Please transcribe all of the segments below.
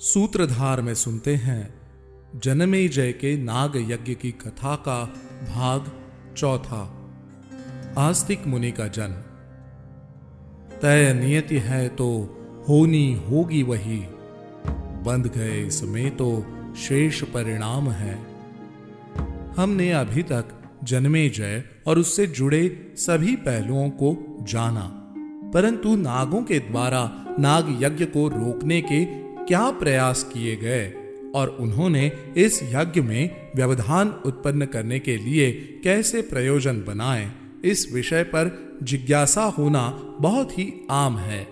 सूत्रधार में सुनते हैं जनमे जय के नाग यज्ञ की कथा का भाग चौथा। आस्तिक मुनि का जन्म। तय नियति है तो होनी होगी वही। बंध गए इसमें तो शेष परिणाम है। हमने अभी तक जन्मे जय और उससे जुड़े सभी पहलुओं को जाना, परंतु नागों के द्वारा नाग यज्ञ को रोकने के क्या प्रयास किए गए? और उन्होंने इस यज्ञ में व्यवधान उत्पन्न करने के लिए कैसे प्रयोजन बनाए? इस विषय पर जिज्ञासा होना बहुत ही आम है।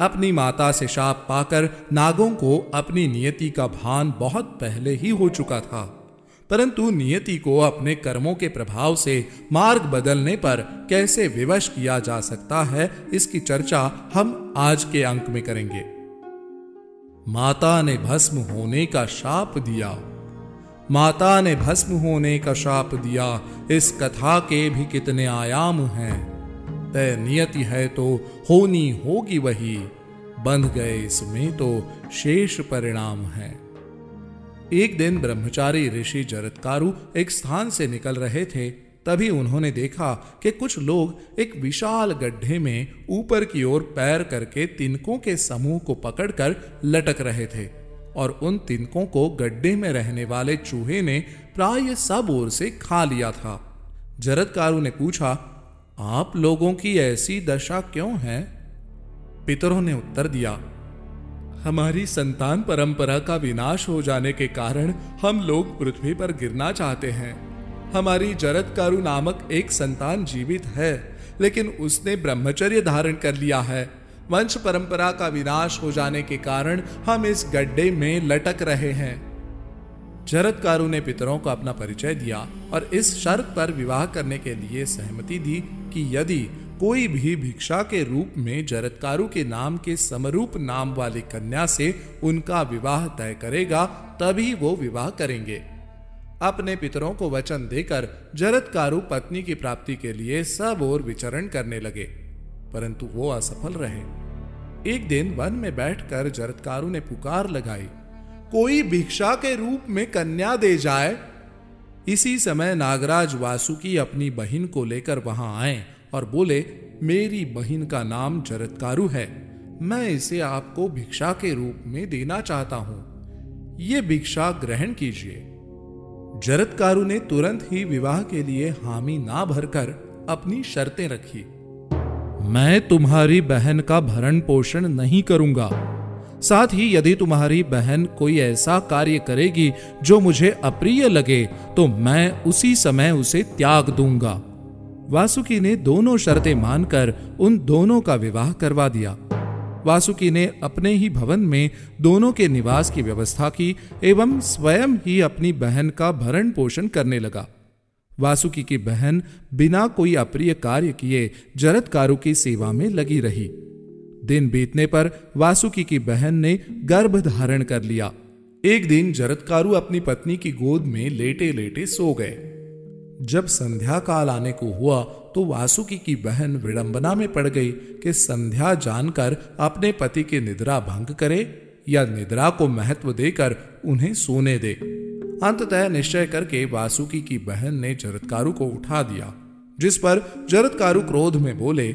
अपनी माता से शाप पाकर नागों को अपनी नियति का भान बहुत पहले ही हो चुका था। परंतु नियति को अपने कर्मों के प्रभाव से मार्ग बदलने पर कैसे विवश किया जा सकता है, इसकी चर्चा हम आज के अंक में करेंगे। माता ने भस्म होने का शाप दिया। माता ने भस्म होने का शाप दिया। इस कथा के भी कितने आयाम हैं। तय नियति है तो होनी होगी वही। बंध गए इसमें तो शेष परिणाम है। एक दिन ब्रह्मचारी ऋषि जरत्कारु एक स्थान से निकल रहे थे। तभी उन्होंने देखा कि कुछ लोग एक विशाल गड्ढे में ऊपर की ओर पैर करके तिनकों के समूह को पकड़कर लटक रहे थे और उन तिनकों को गड्ढे में रहने वाले चूहे ने प्राय सब ओर से खा लिया था। जरदकारु ने पूछा, आप लोगों की ऐसी दशा क्यों है? पितरों ने उत्तर दिया, हमारी संतान परंपरा का विनाश हो जाने के कारण हम लोग पृथ्वी पर गिरना चाहते हैं। हमारी जरदकारु नामक एक संतान जीवित है, लेकिन उसने ब्रह्मचर्य धारण कर लिया है। वंश परंपरा का विनाश हो जाने के कारण हम इस गड्ढे में लटक रहे हैं। जरदकारु ने पितरों को अपना परिचय दिया और इस शर्त पर विवाह करने के लिए सहमति दी कि यदि कोई भी भिक्षा के रूप में जरदकारु के नाम के समरूप नाम वाली कन्या से उनका विवाह तय करेगा, तभी वो विवाह करेंगे। अपने पितरों को वचन देकर जरदकारु पत्नी की प्राप्ति के लिए सब और विचरण करने लगे, परंतु वो असफल रहे। एक दिन वन में बैठकर जरदकारु ने पुकार लगाई, कोई भिक्षा के रूप में कन्या दे जाए? इसी समय नागराज वासुकी अपनी बहन को लेकर वहाँ आए और बोले, मेरी बहन का नाम जरदकारु है। मैं इसे आपको भिक्षा के रूप में देना चाहता हूँ। ये भिक्षा ग्रहण कीजिए। जरदकारु ने तुरंत ही विवाह के लिए हामी ना भरकर अपनी शर्तें रखी। मैं तुम्हारी बहन का भरण पोषण नहीं करूँगा। साथ ही यदि तुम्हारी बहन कोई ऐसा कार्य करेगी जो मुझे अप्रिय लगे तो मैं उसी समय उसे त्याग दूँगा। वासुकी ने दोनों शर्तें मानकर उन दोनों का विवाह करवा दिया। वासुकी ने अपने ही भवन में दोनों के निवास की व्यवस्था की एवं स्वयं ही अपनी बहन का भरण पोषण करने लगा। वासुकी की बहन बिना कोई अप्रिय कार्य किए जरदकारु की सेवा में लगी रही। दिन बीतने पर वासुकी की बहन ने गर्भ धारण कर लिया। एक दिन जरदकारु अपनी पत्नी की गोद में लेटे लेटे सो गए। जब संध्या काल आने को हुआ तो वासुकी की बहन विडंबना में पड़ गई कि संध्या जानकर अपने पति के निद्रा भंग करे या निद्रा को महत्व देकर उन्हें सोने दे अंततः निश्चय करके वासुकी की बहन ने जरदकारु को उठा दिया, जिस पर जरदकारु क्रोध में बोले,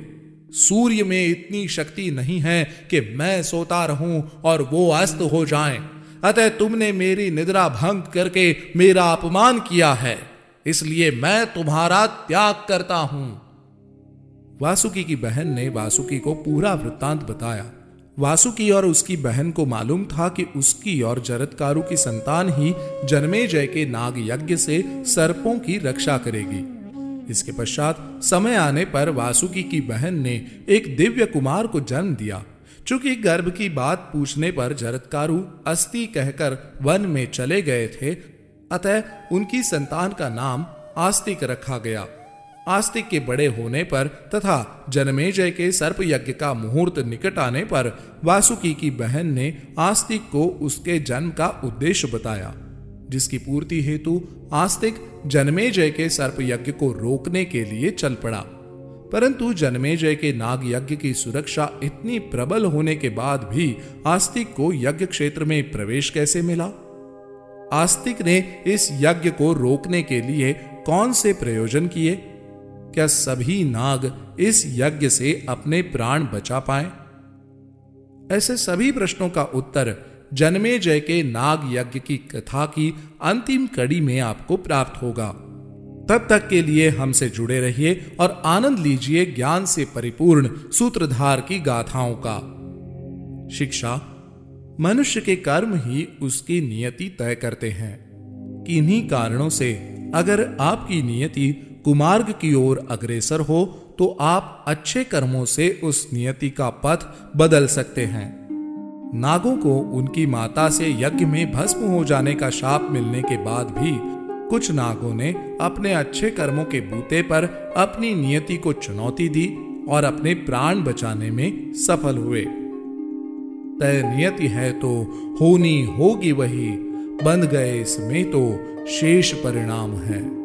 सूर्य में इतनी शक्ति नहीं है कि मैं सोता रहूँ और वो अस्त हो जाएँ। अतः तुमने मेरी निद्रा भंग करके मेरा अपमान किया है इसलिए मैं तुम्हारा त्याग करता हूँ। वासुकी की बहन ने वासुकी को पूरा वृत्तांत बताया। वासुकी और उसकी बहन को मालूम था कि उसकी और जरदकारु की संतान ही जन्मे जय के नाग यज्ञ से सर्पों की रक्षा करेगी। इसके पश्चात समय आने पर वासुकी की बहन ने एक दिव्य कुमार को जन्म दिया। चूँकि गर्भ की बात पूछने पर जरदकारु अस्थि कहकर वन में चले गए थे अतः उनकी संतान का नाम आस्तिक रखा गया। आस्तिक के बड़े होने पर तथा जन्मेजय के सर्प यज्ञ का मुहूर्त निकट आने पर वासुकी की बहन ने आस्तिक को उसके जन्म का उद्देश्य बताया, जिसकी पूर्ति हेतु आस्तिक जन्मेजय के सर्प यज्ञ को रोकने के लिए चल पड़ा। परंतु जन्मेजय के नाग यज्ञ की सुरक्षा इतनी प्रबल होने के बाद भी आस्तिक को यज्ञ क्षेत्र में प्रवेश कैसे मिला? आस्तिक ने इस यज्ञ को रोकने के लिए कौन से प्रयोजन किए? क्या सभी नाग इस यज्ञ से अपने प्राण बचा पाए? ऐसे सभी प्रश्नों का उत्तर जन्मे जय के नाग यज्ञ की कथा की अंतिम कड़ी में आपको प्राप्त होगा। तब तक के लिए हमसे जुड़े रहिए और आनंद लीजिए ज्ञान से परिपूर्ण सूत्रधार की गाथाओं का। शिक्षा मनुष्य के कर्म ही उसकी नियति तय करते हैं। किन्हीं कारणों से अगर आपकी नियति कुमार्ग की ओर अग्रेसर हो तो आप अच्छे कर्मों से उस नियति का पथ बदल सकते हैं। नागों को उनकी माता से यज्ञ में भस्म हो जाने का शाप मिलने के बाद भी कुछ नागों ने अपने अच्छे कर्मों के बूते पर अपनी नियति को चुनौती दी और अपने प्राण बचाने में सफल हुए। तय नियति है तो होनी होगी वही। बन गए इसमें तो शेष परिणाम है।